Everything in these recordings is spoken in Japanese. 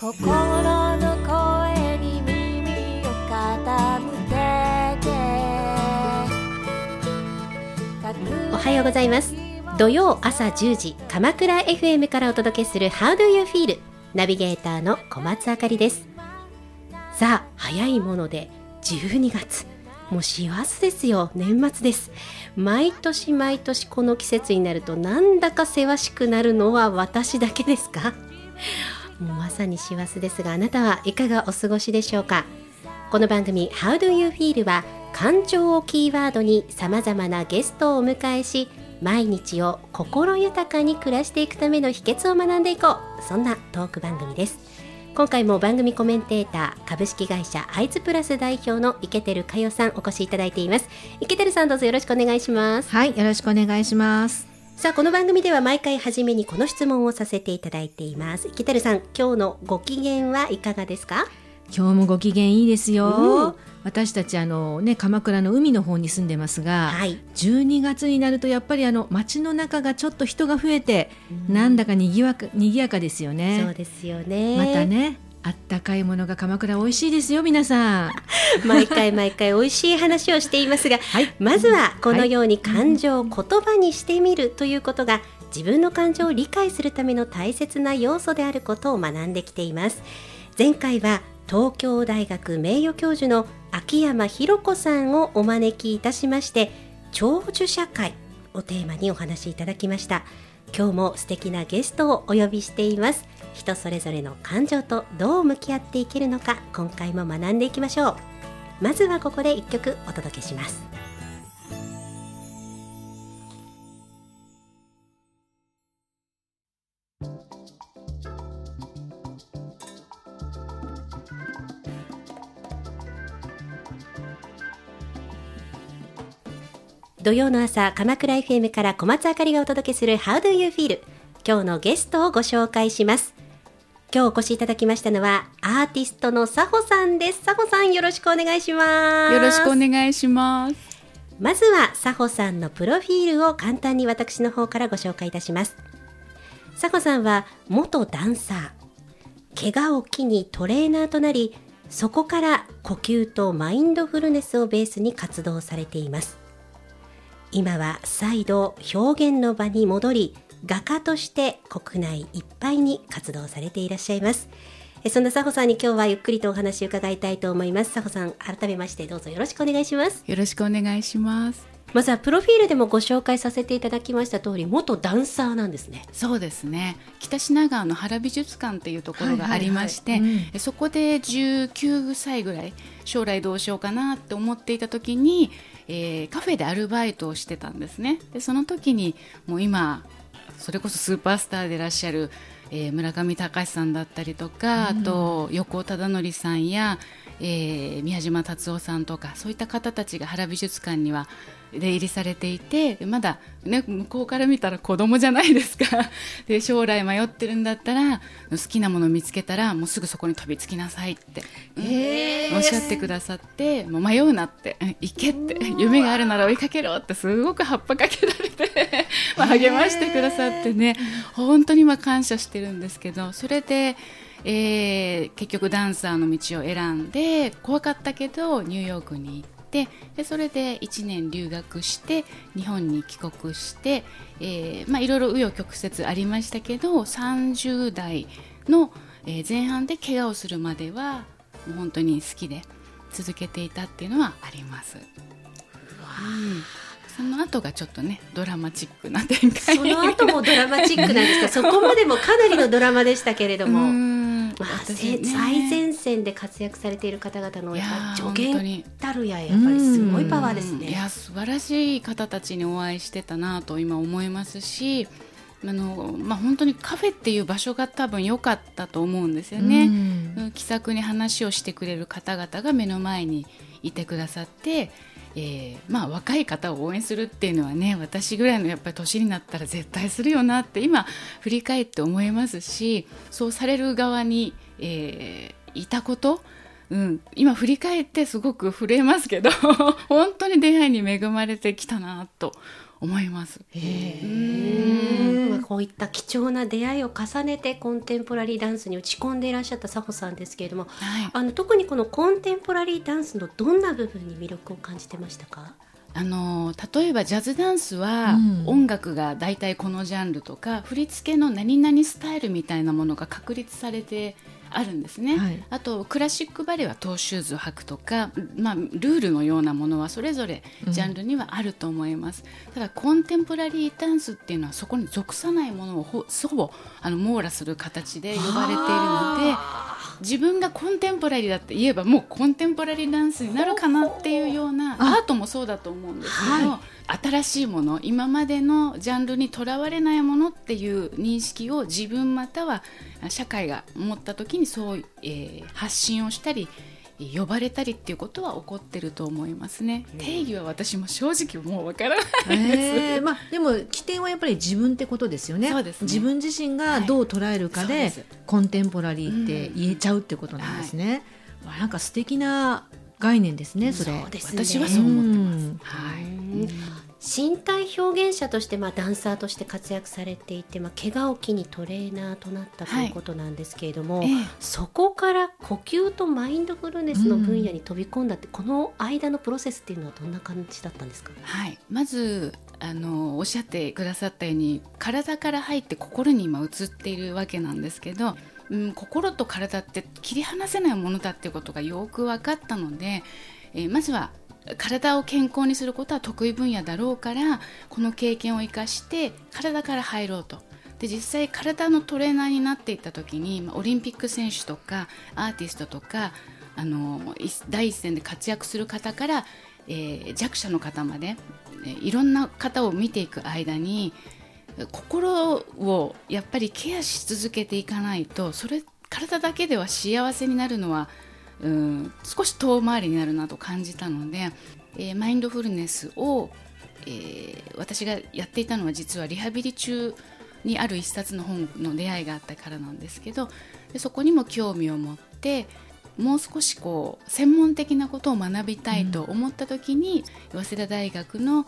心の声に耳を傾けて。おはようございます。土曜朝10時鎌倉 FM からお届けする How do you feel? ナビゲーターの小松あかりです。さあ早いもので12月。もう師走ですよ。年末です。毎年毎年この季節になるとなんだかせわしくなるのは私だけですか？もうまさに師走ですがあなたはいかがお過ごしでしょうか？この番組 How do you feel は感情をキーワードに様々なゲストをお迎えし毎日を心豊かに暮らしていくための秘訣を学んでいこう。そんなトーク番組です。今回も番組コメンテーター株式会社アイズプラス代表の池照佳代さんお越しいただいています。池照さんどうぞよろしくお願いします。はい、よろしくお願いします。さあこの番組では毎回初めにこの質問をさせていただいています池照さん今日のご機嫌はいかがですか？今日もご機嫌いいですうんよ。私たちあのね鎌倉の海の方に住んでますが、はい12月になるとやっぱりあの街の中がちょっと人が増えて、うんなんだかにぎわか賑やかですよそうね。ですよねまたね。あったかいものが鎌倉美味しいですよ皆さん。毎回毎回美味しい話をしていますがはい。まずはこのように感情を言葉にしてみるということが自分の感情を理解するための大切な要素であることを学んできています前回は東京大学名誉教授の秋山博子さんをお招きいたしまして長寿社会をテーマにお話しいただきました今日も素敵なゲストをお呼びしています。人それぞれの感情とどう向き合っていけるのか今回も学んでいきましょう。まずはここで1曲お届けします。土曜の朝鎌倉 FM から小松あかりがお届けする How do you feel? 今日のゲストをご紹介します。今日お越しいただきましたのはアーティストのさほさんです。さほさんよろしくお願いします。よろしくお願いします。まずはさほさんのプロフィールを簡単に私の方からご紹介いたします。さほさんは元ダンサー怪我を機にトレーナーとなりそこから呼吸とマインドフルネスをベースに活動されています今は再度表現の場に戻り画家として国内いっぱいに活動されていらっしゃいます。えそんな佐保さんに今日はゆっくりとお話を伺いたいと思います。佐保さん改めましてどうぞよろしくお願いします。よろしくお願いします。まずはプロフィールでもご紹介させていただきました通り元ダンサーなんですねそうですね。北品川の原美術館っていうところがありまして、そこで19歳ぐらい将来どうしようかなって思っていた時に、えーカフェでアルバイトをしてたんですね。でその時にもう今それこそスーパースターでいらっしゃる、えー村上隆さんだったりとか、あと横尾忠則さんや、えー宮島達夫さんとかそういった方たちが原美術館には出入りされていてでまだ、ね、向こうから見たら子供じゃないですか。で将来迷ってるんだったら好きなもの見つけたらもうすぐそこに飛びつきなさいって、うんおっしゃってくださってもう迷うなってうん 行けって夢があるなら追いかけろってすごく葉っぱかけられて まあ励ましてくださってね本当に今感謝してるんですけどそれで。えー結局ダンサーの道を選んで怖かったけどニューヨークに行ってでそれで1年留学して日本に帰国して、えーまあ、いろいろ紆余曲折ありましたけど30代の、えー前半で怪我をするまではもう本当に好きで続けていたっていうのはあります。うん。その後がちょっとねドラマチックな展開。その後もドラマチックなんですがそこまでもかなりのドラマでしたけれども、うんまあ、最前線で活躍されている方々のやっぱ助本当言にたるややっぱりすごいパワーですね。うんいや素晴らしい方たちにお会いしてたなと今思いますしあの、まあ、本当にカフェっていう場所が多分良かったと思うんですよね。うんうん気さくに話をしてくれる方々が目の前にいてくださって、えーまあ、若い方を応援するっていうのはね私ぐらいのやっぱり年になったら絶対するよなって今振り返って思いますしそうされる側に、えーいたことうん、今振り返ってすごく震えますけど 本当に出会いに恵まれてきたなと思います。こういった貴重な出会いを重ねてコンテンポラリーダンスに打ち込んでいらっしゃった佐保さんですけれどもはい、あの特にこのコンテンポラリーダンスのどんな部分に魅力を感じてましたか？あの例えばジャズダンスはうん。音楽が大体このジャンルとか振り付けの何々スタイルみたいなものが確立されてあるんですね、はい。あとクラシックバレエはトーシューズを履くとか、まあ、ルールのようなものはそれぞれジャンルにはあると思います、ただコンテンポラリーダンスっていうのはそこに属さないものをほほぼあの網羅する形で呼ばれているので自分がコンテンポラリーだって言えばもうコンテンポラリーダンスになるかなっていうようなアートもそうだと思うんですけど、は新しいもの今までのジャンルにとらわれないものっていう認識を自分または社会が持った時にそう、えー発信をしたり呼ばれたりっていうことは起こってると思いますね。定義は私も正直もうわからないです。えー。まあ、でも起点はやっぱり自分ってことですよね。ね。自分自身がどう捉えるかで,、はいです。コンテンポラリーって言えちゃうってことなんですね、わなんか素敵な概念ですねそれ。ね。私はそう思ってます。うん。はい。うん身体表現者として、まあ、ダンサーとして活躍されていて、まあ、怪我を機にトレーナーとなったということなんですけれども、ええ。そこから呼吸とマインドフルネスの分野に飛び込んだって、この間のプロセスっていうのはどんな感じだったんですか？はい、まずあのおっしゃってくださったように体から入って心に今移っているわけなんですけど、うん、心と体って切り離せないものだっていうことがよく分かったので、えーまずは体を健康にすることは得意分野だろうからこの経験を生かして体から入ろうと。で実際体のトレーナーになっていった時にオリンピック選手とかアーティストとかあの第一線で活躍する方から、えー弱者の方まで、いろんな方を見ていく間に心をやっぱりケアし続けていかないとそれ体だけでは幸せになるのはうん少し遠回りになるなと感じたので、えーマインドフルネスを、えー私がやっていたのは実はリハビリ中にある一冊の本の出会いがあったからなんですけどでそこにも興味を持ってもう少しこう専門的なことを学びたいと思った時に、早稲田大学の、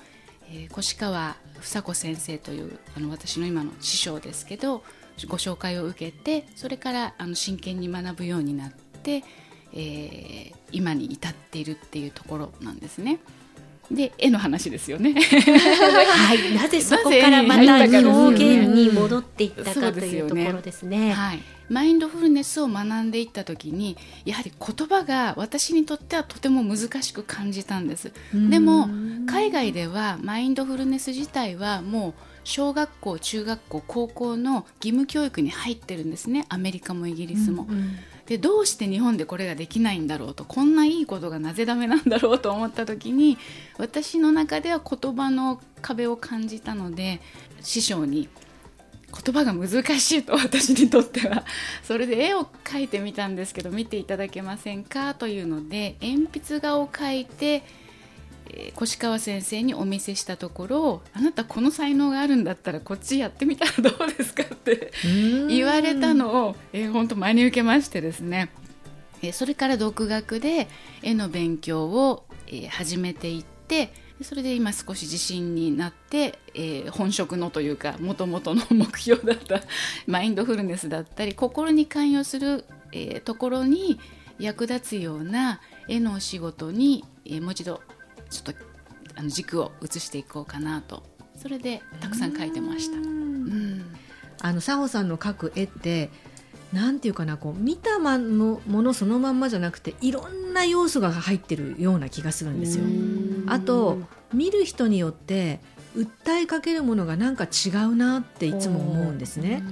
えー越川房子先生というあの私の今の師匠ですけどご紹介を受けてそれからあの真剣に学ぶようになって、えー今に至っているっていうところなんですね。で絵の話ですよね。はい、なぜそこからまた表現に戻っていったかというところですね。はい、マインドフルネスを学んでいった時にやはり言葉が私にとってはとても難しく感じたんですでも海外ではマインドフルネス自体はもう小学校中学校高校の義務教育に入ってるんですね。アメリカもイギリスも。でどうして日本でこれができないんだろうと。こんないいことがなぜダメなんだろうと思った時に私の中では言葉の壁を感じたので師匠に言葉が難しいと私にとっては。それで絵を描いてみたんですけど見ていただけませんか？というので鉛筆画を描いて、えー越川先生にお見せしたところあなたこの才能があるんだったらこっちやってみたらどうですかって言われたのを、えー、本当真に受けましてですね、えーそれから独学で絵の勉強を、えー始めていってでそれで今少し自信になって、えー本職のというかもともとの目標だった マインドフルネスだったり心に関与する、えーところに役立つような絵のお仕事に、えーもう一度ちょっとあの軸を移していこうかなとそれでたくさん描いてました。うんあの佐保さんの描く絵ってなんていうかなこう見たまのものそのまんまじゃなくていろんな要素が入ってるような気がするんですよ。あと見る人によって訴えかけるものがなんか違うなっていつも思うんですね。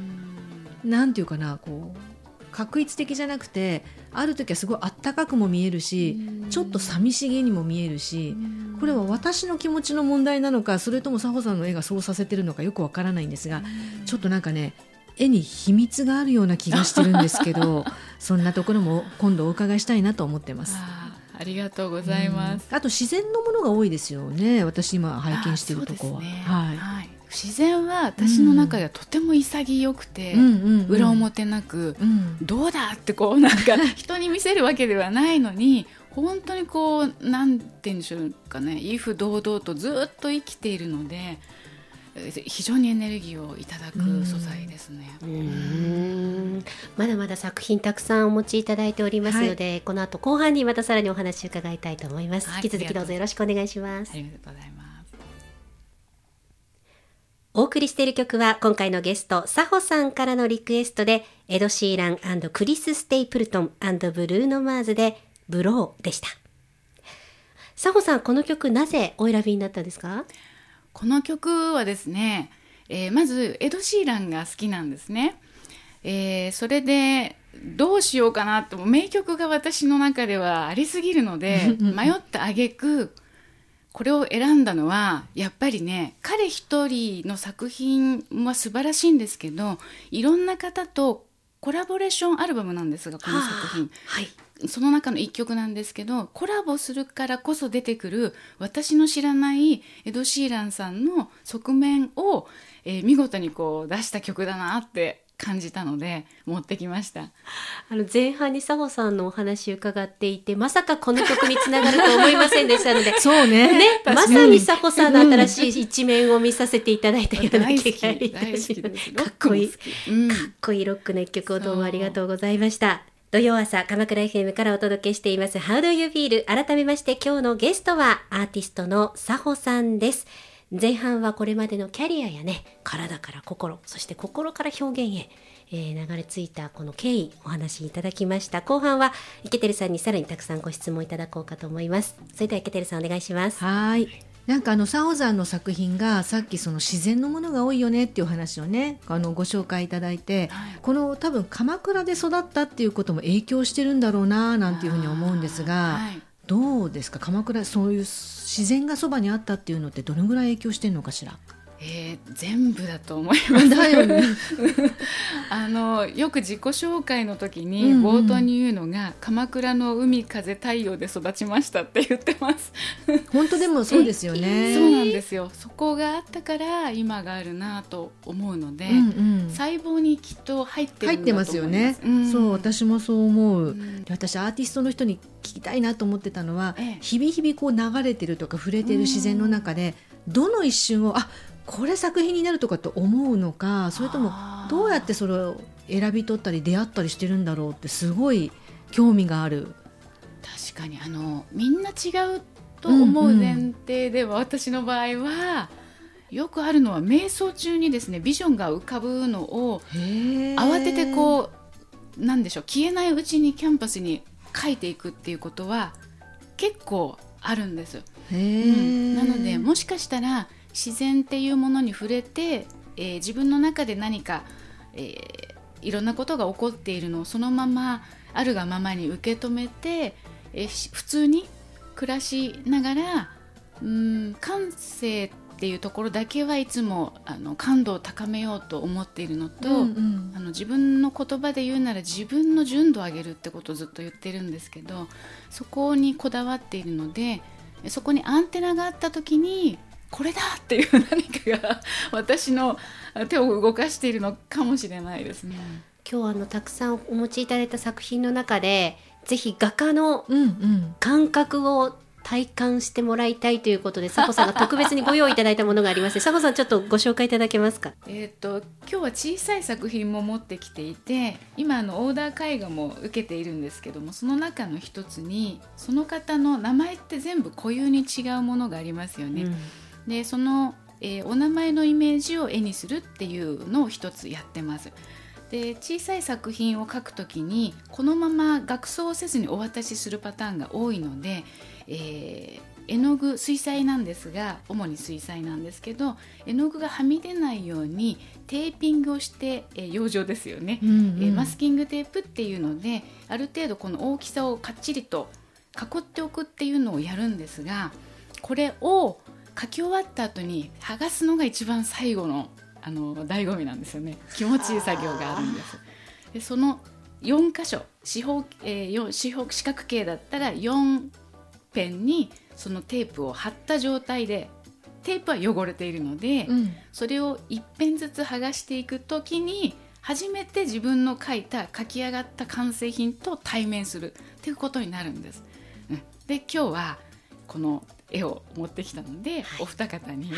なんていうかなこう確一的じゃなくてある時はすごいあったかくも見えるしちょっと寂しげにも見えるしこれは私の気持ちの問題なのかそれとも佐保さんの絵がそうさせてるのかよくわからないんですがちょっとなんかね絵に秘密があるような気がしてるんですけど そんなところも今度お伺いしたいなと思ってます。ありがとうございます。あと自然のものが多いですよね私今拝見しているとこは。ね。はい。はい自然は私の中ではとても潔くて、裏表なく、うん。どうだってこうなんか 人に見せるわけではないのに本当にこうなんて言うんでしょうかね威風堂々とずっと生きているので非常にエネルギーをいただく素材ですね。まだまだ作品たくさんお持ちいただいておりますので、この後後半にまたさらにお話を伺いたいと思います、はい。引き続きどうぞよろしくお願いします。ありがとうございます。お送りしている曲は今回のゲストサホさんからのリクエストでエド・シーランクリス・ステイプルトンブルーノ・マーズでブローでしたサホさんこの曲なぜお選びになったんですか？この曲はですね、えーまずエド・シーランが好きなんですね。えーそれでどうしようかなと名曲が私の中ではありすぎるので 迷った挙句これを選んだのはやっぱりね彼一人の作品は素晴らしいんですけどいろんな方とコラボレーションアルバムなんですがこの作品。はいその中の一曲なんですけどコラボするからこそ出てくる私の知らないエド・シーランさんの側面を、えー見事にこう出した曲だなって感じたので持ってきました。あの前半にサホさんのお話伺っていてまさかこの曲につながると思いませんでしたので そうねね、まさにサホさんの新しい一面を見させていただいたような気がいたしま。かっこいいうんかっこいいロックの一曲をどうもありがとうございました。土曜朝、鎌倉 FM からお届けしています、How do you feel? 改めまして今日のゲストはアーティストのサホさんです。前半はこれまでのキャリアやね、体から心、そして心から表現へ、えー流れ着いたこの経緯お話しいただきました。後半は池照さんにさらにたくさんご質問いただこうかと思います。それでは池照さんお願いします。はい。なんかあのサオさんの作品がさっきその自然のものが多いよねっていう話をねあのご紹介いただいて、はいこの多分鎌倉で育ったっていうことも影響してるんだろうななんていうふうに思うんですが、はいどうですか？鎌倉そういう自然がそばにあったっていうのってどのぐらい影響してるのかしら？えー全部だと思います。だよね。あのよく自己紹介の時にうんうん冒頭に言うのが、鎌倉の海風太陽で育ちましたって言ってます。本当でもそうですよね。そうなんですよ。そこがあったから今があるなと思うので、うんうん細胞にきっと入ってる入ってますよね思います。。んそう私もそう思う。私アーティストの人に聞きたいなと思ってたのは、ええ日々日々こう流れてるとか触れてる自然の中でどの一瞬をあこれ作品になるとかと思うのかそれともどうやってそれを選び取ったり出会ったりしてるんだろうってすごい興味がある。確かにあのみんな違うと思う前提では、私の場合はよくあるのは瞑想中にですねビジョンが浮かぶのを慌慌ててこうなんでしょう消えないうちにキャンパスに書いていくっていうことは結構あるんです、う、うん。なのでももしかしたら自然っていうものに触れて、えー自分の中で何か、えーいろんなことが起こっているのをそのままあるがままに受け止めて、えーし普通に暮らしながらうん感性っていうところだけはいつもあの感度を高めようと思っているのと、うんうん。あの自分の言葉で言うなら自分の純度を上げるってことをずっと言ってるんですけどそこにこだわっているのでそこにアンテナがあった時にこれだっていう何かが私の手を動かしているのかもしれないですね。今日あのたくさんお持ちいただいた作品の中でぜひ画家のうんうん感覚を体感してもらいたいということで、佐古さんが特別にご用意いただいたものがあります。佐古さん、ちょっとご紹介いただけますか？えー、と今日は小さい作品も持ってきていて今あのオーダー絵画も受けているんですけどもその中の一つにその方の名前って全部固有に違うものがありますよね。でその、えーお名前のイメージを絵にするっていうのを一つやってます。で小さい作品を描くときにこのまま額装せずにお渡しするパターンが多いので、えー絵の具水彩なんですが主に水彩なんですけど絵の具がはみ出ないようにテーピングをして、えー養生ですよね、うんうんえーマスキングテープっていうのである程度この大きさをかっちりと囲っておくっていうのをやるんですがこれを書き終わった後に剥がすのが一番最後のあの醍醐味なんですよね。気持ちいい作業があるんですでその4箇所四方、えーよ四方四角形だったら4ペンにそのテープを貼った状態でテープは汚れているので、うん。それを一遍ずつ剥がしていく時に初めて自分の描いた書き上がった完成品と対面するっていうことになるんです。うん。で今日はこの絵を持ってきたので、お二方に、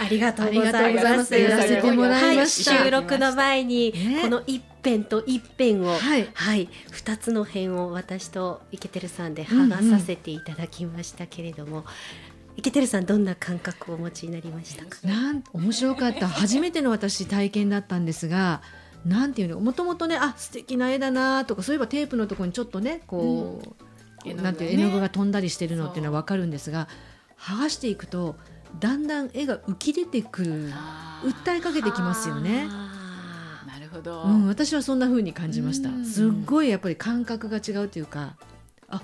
ありがとうございます。ありがとうございます。やらせてもらいました。はい収録の前に、ね。この一辺と一辺を、はい。はい、二つの辺を私とイケてるさんで剥がさせていただきましたけれども、イケてるさんどんな感覚をお持ちになりましたか？なん面白かった。初めての私体験だったんですがなんていうのもともとねあ素敵な絵だなとかそういえばテープのところにちょっとねこう、うんなんていう絵の具が飛んだりしてるのっていうのは分かるんですが剥がしていくとだんだん絵が浮き出てくる。訴えかけてきますよね。あなるほど、うん、私はそんな風に感じました。うん。すっごいやっぱり感覚が違うというかあ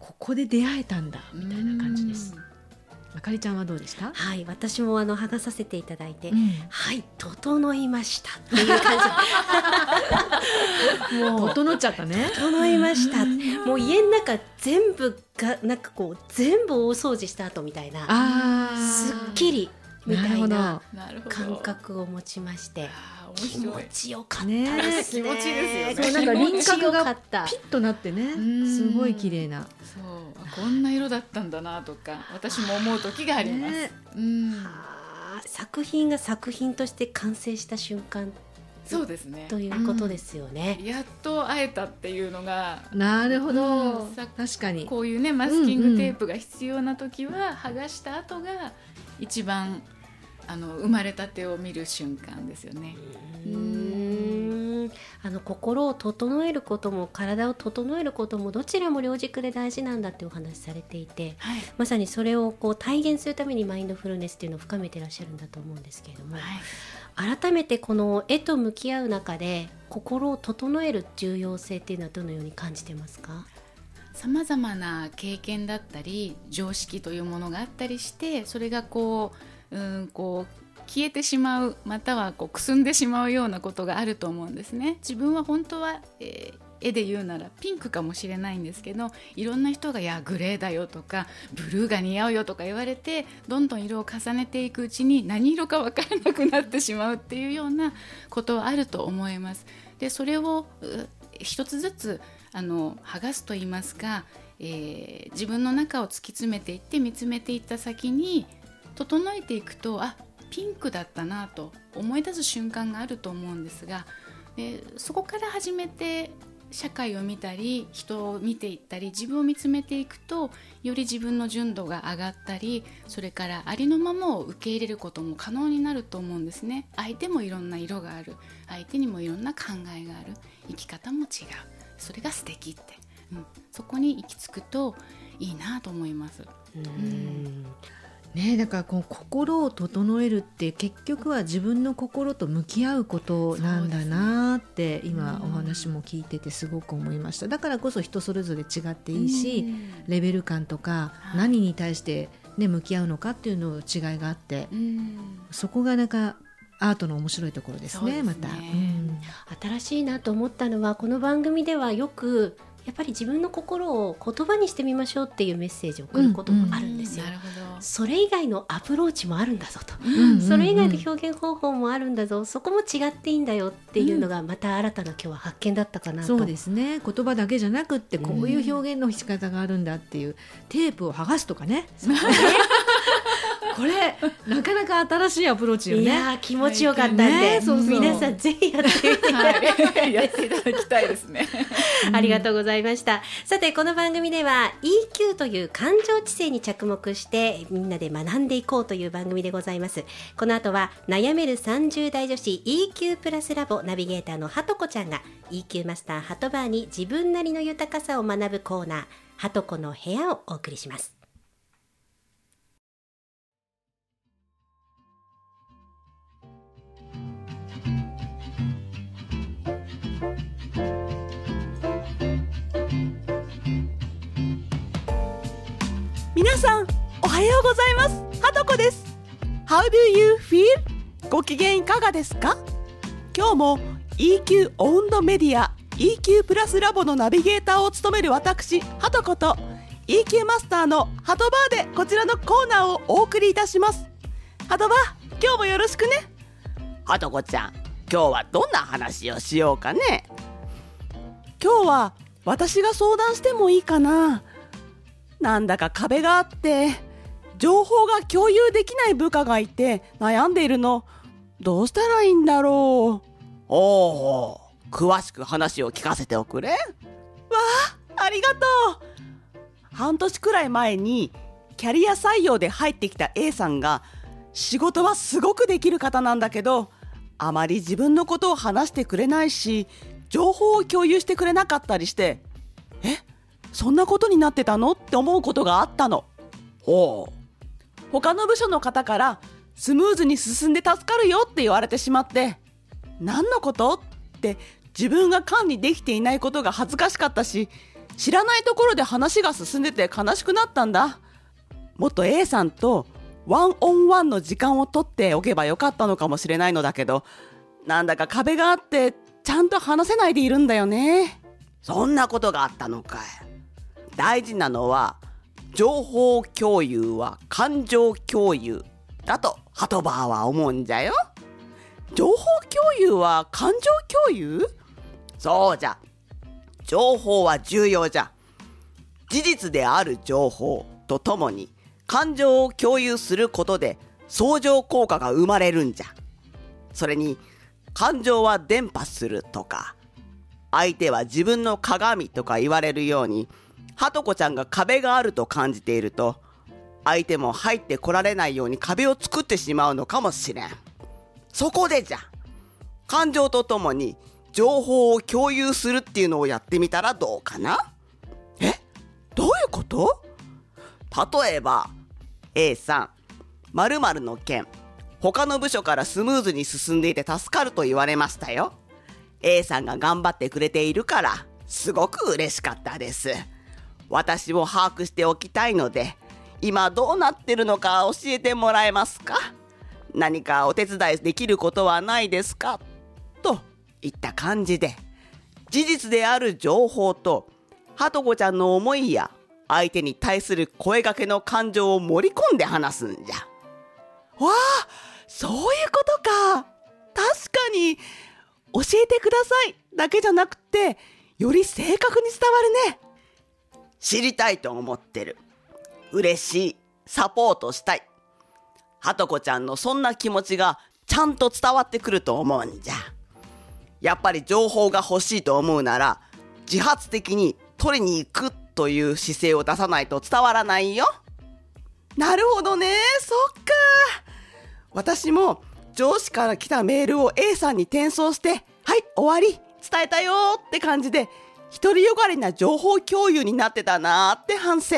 ここで出会えたんだみたいな感じですあかりちゃんはどうでした、はい、私もあの剥がさせていただいて、うんはい、整いましたっていう感じ。もう整っちゃったね整いました。もう家の中全部がなんかこう全部大掃除した後みたいなすっきりみたいな感覚を持ちまして。気持ちよかったねですね。気持ちいいですよね。そうなんか輪郭がピッとなってね。んすごい綺麗な。そう。あこんな色だったんだなとか私も思う時があります、ね。うん。作品が作品として完成した瞬間。そうですね。ということですよね。やっと会えたっていうのがなるほど。確かに。こういうねマスキングテープが必要な時は剥がした後が一番あの生まれたてを見る瞬間ですよね。うーん。あの心を整えることも体を整えることもどちらも両軸で大事なんだってお話しされていてはい、まさにそれをこう体現するためにマインドフルネスっていうのを深めてらっしゃるんだと思うんですけれども、改めてこの絵と向き合う中で心を整える重要性っていうのはどのように感じてますか？さまざまな経験だったり常識というものがあったりしてそれがこううんこう消えてしまうまたはこうくすんでしまうようなことがあると思うんですね。自分は本当は、えー絵で言うならピンクかもしれないんですけどいろんな人が「いやグレーだよ」とか「ブルーが似合うよ」とか言われてどんどん色を重ねていくうちに何色か分からなくなってしまうっていうようなことはあると思います。でそれを一つずつあの剥がすと言いますか、えー自分の中を突き詰めていって見つめていった先に整えていくとあピンクだったなと思い出す瞬間があると思うんですがでそこから始めて社会を見たり人を見ていったり自分を見つめていくとより自分の純度が上がったりそれからありのままを受け入れることも可能になると思うんですね。相手もいろんな色がある。相手にもいろんな考えがある。生き方も違う。それが素敵って、うん、そこに行き着くといいなと思います。うん。ねだからこう心を整えるって結局は自分の心と向き合うことなんだなって今うん。お話も聞いててすごく思いました。だからこそ人それぞれ違っていいしレベル感とかはい。何に対して、ね、向き合うのかっていうの違いがあってうん。そこがなんかアートの面白いところですねね。また。うん新しいなと思ったのはこの番組ではよくやっぱり自分の心を言葉にしてみましょうっていうメッセージを送ることもあるんですよ。それ以外のアプローチもあるんだぞと、うんそれ以外の表現方法もあるんだぞ。そこも違っていいんだよっていうのがまた新たな今日は発見だったかなと。そうですね。言葉だけじゃなくってこういう表現の仕方があるんだっていう、テープを剥がすとかねこれなかなか新しいアプローチよいね。やー気持ちよかったんで、ねそうそう皆さんぜひやってみてはい、やっていただきたいですね。ありがとうございました。さて、この番組では EQ という感情知性に着目してみんなで学んでいこうという番組でございます。この後は悩める30代女子 EQ プラスラボナビゲーターのはとこちゃんが EQ マスターハトバーに自分なりの豊かさを学ぶコーナー、はとこの部屋をお送りします。皆さんおはようございます。はとこです。How do you feel? ご機嫌いかがですか？今日も EQ オウンドメディア EQ プラスラボのナビゲーターを務める私はとこと EQ マスターのハトバーでこちらのコーナーをお送りいたします。ハトバー今日もよろしくね。はとこちゃん今日はどんな話をしようかね。今日は私が相談してもいいかな。なんだか壁があって情報が共有できない部下がいて悩んでいるの。どうしたらいいんだろう。おお詳しく話を聞かせておくれ。わあありがとう。半年くらい前にキャリア採用で入ってきた A さんが仕事はすごくできる方なんだけどあまり自分のことを話してくれないし情報を共有してくれなかったりしてえ？そんなことになってたの？って思うことがあったの。ほう。他の部署の方からスムーズに進んで助かるよって言われてしまって何のこと？って自分が管理できていないことが恥ずかしかったし知らないところで話が進んでて悲しくなったんだ。もっと A さんとワンオンワンの時間を取っておけばよかったのかもしれないのだけどなんだか壁があってちゃんと話せないでいるんだよね。そんなことがあったのかい大事なのは情報共有は感情共有だとハトバーは思うんじゃよ。情報共有は感情共有？そうじゃ。情報は重要じゃ。事実である情報とともに感情を共有することで相乗効果が生まれるんじゃ。それに感情は伝播するとか相手は自分の鏡とか言われるようにはとこちゃんが壁があると感じていると相手も入ってこられないように壁を作ってしまうのかもしれん。そこでじゃ感情とともに情報を共有するっていうのをやってみたらどうかな？え？どういうこと？例えば A さん〇〇の件他の部署からスムーズに進んでいて助かると言われましたよ。A さんが頑張ってくれているからすごく嬉しかったです。私も把握しておきたいので今どうなってるのか教えてもらえますか？何かお手伝いできることはないですか？といった感じで事実である情報とはとこちゃんの思いや相手に対する声掛けの感情を盛り込んで話すんじゃ。わあそういうことか。確かに教えてくださいだけじゃなくてより正確に伝わるね。知りたいと思ってる。嬉しい。サポートしたい。はとこちゃんのそんな気持ちがちゃんと伝わってくると思うんじゃ。やっぱり情報が欲しいと思うなら、自発的に取りに行くという姿勢を出さないと伝わらないよ。なるほどねそっか私も上司から来たメールを A さんに転送してはい終わり伝えたよって感じで独りよがりな情報共有になってたなーって反省。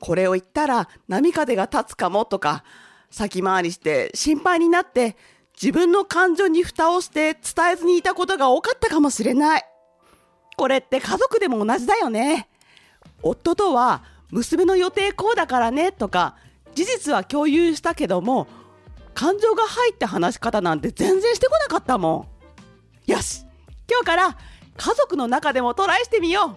これを言ったら波風が立つかもとか先回りして心配になって自分の感情に蓋をして伝えずにいたことが多かったかもしれない。これって家族でも同じだよね。夫とは娘の予定こうだからねとか事実は共有したけども感情が入った話し方なんて全然してこなかったもん。よし今日から家族の中でもトライしてみよう。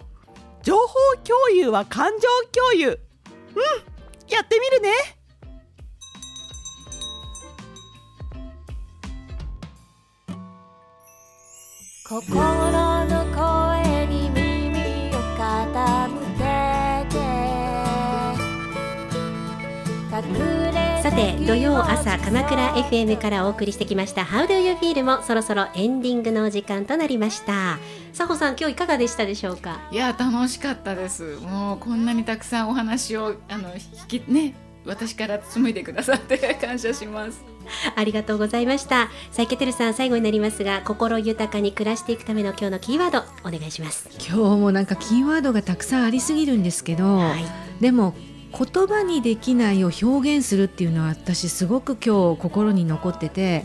情報共有は感情共有。うんやってみるね。心の声に耳を傾けて。隠れさて土曜朝鎌倉 FM からお送りしてきました How do you feel もそろそろエンディングのお時間となりました佐保さん今日いかがでしたでしょうか？いや楽しかったです。もうこんなにたくさんお話をあの引きね私から紡いでくださって感謝します。ありがとうございました。さいけてるさん最後になりますが心豊かに暮らしていくための今日のキーワードお願いします。今日もなんかキーワードがたくさんありすぎるんですけど、はい。でも言葉にできないを表現するっていうのは私すごく今日心に残ってて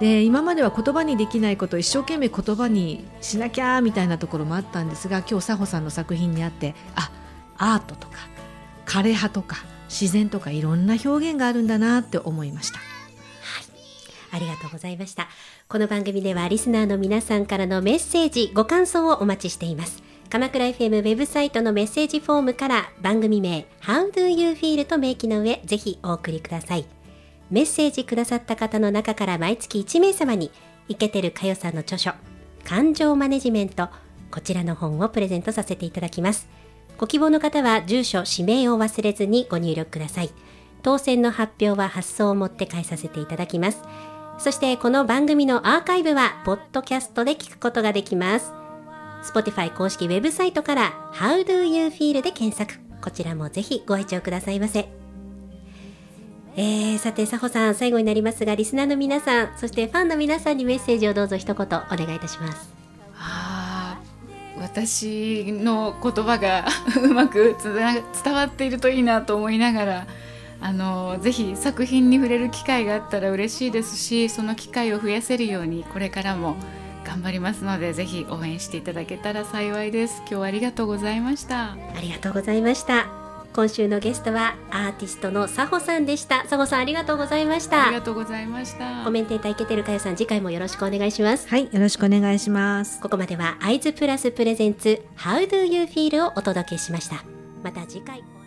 で今までは言葉にできないことを一生懸命言葉にしなきゃみたいなところもあったんですが今日佐保さんの作品にあってあアートとか枯葉とか自然とかいろんな表現があるんだなって思いました。ありがとうございました。この番組ではリスナーの皆さんからのメッセージ、ご感想をお待ちしています。鎌倉 FM ウェブサイトのメッセージフォームから番組名 How do you feel と明記の上、ぜひお送りください。メッセージくださった方の中から毎月1名様に、イケてるかよさんの著書、感情マネジメント、こちらの本をプレゼントさせていただきます。ご希望の方は住所氏名を忘れずにご入力ください。当選の発表は発送をもって返させていただきます。そしてこの番組のアーカイブはポッドキャストで聞くことができます。Spotify 公式ウェブサイトから How do you feel で検索。こちらもぜひご愛聴くださいませ。えー、さて、佐保さん、最後になりますが、リスナーの皆さん、そしてファンの皆さんにメッセージをどうぞ一言お願いいたします。あー私の言葉が うまく伝わっているといいなと思いながらあのぜひ作品に触れる機会があったら嬉しいですしその機会を増やせるようにこれからも頑張りますのでぜひ応援していただけたら幸いです今日はありがとうございましたありがとうございました。今週のゲストはアーティストの佐保さんでした。佐保さんありがとうございましたありが。とうございましたコメンテーターいけてるかよさん、次回もよろしくお願いします。はい、よろしくお願いします。ここまではアイズプラスプレゼンツ How do you feel をお届けしました。また次回。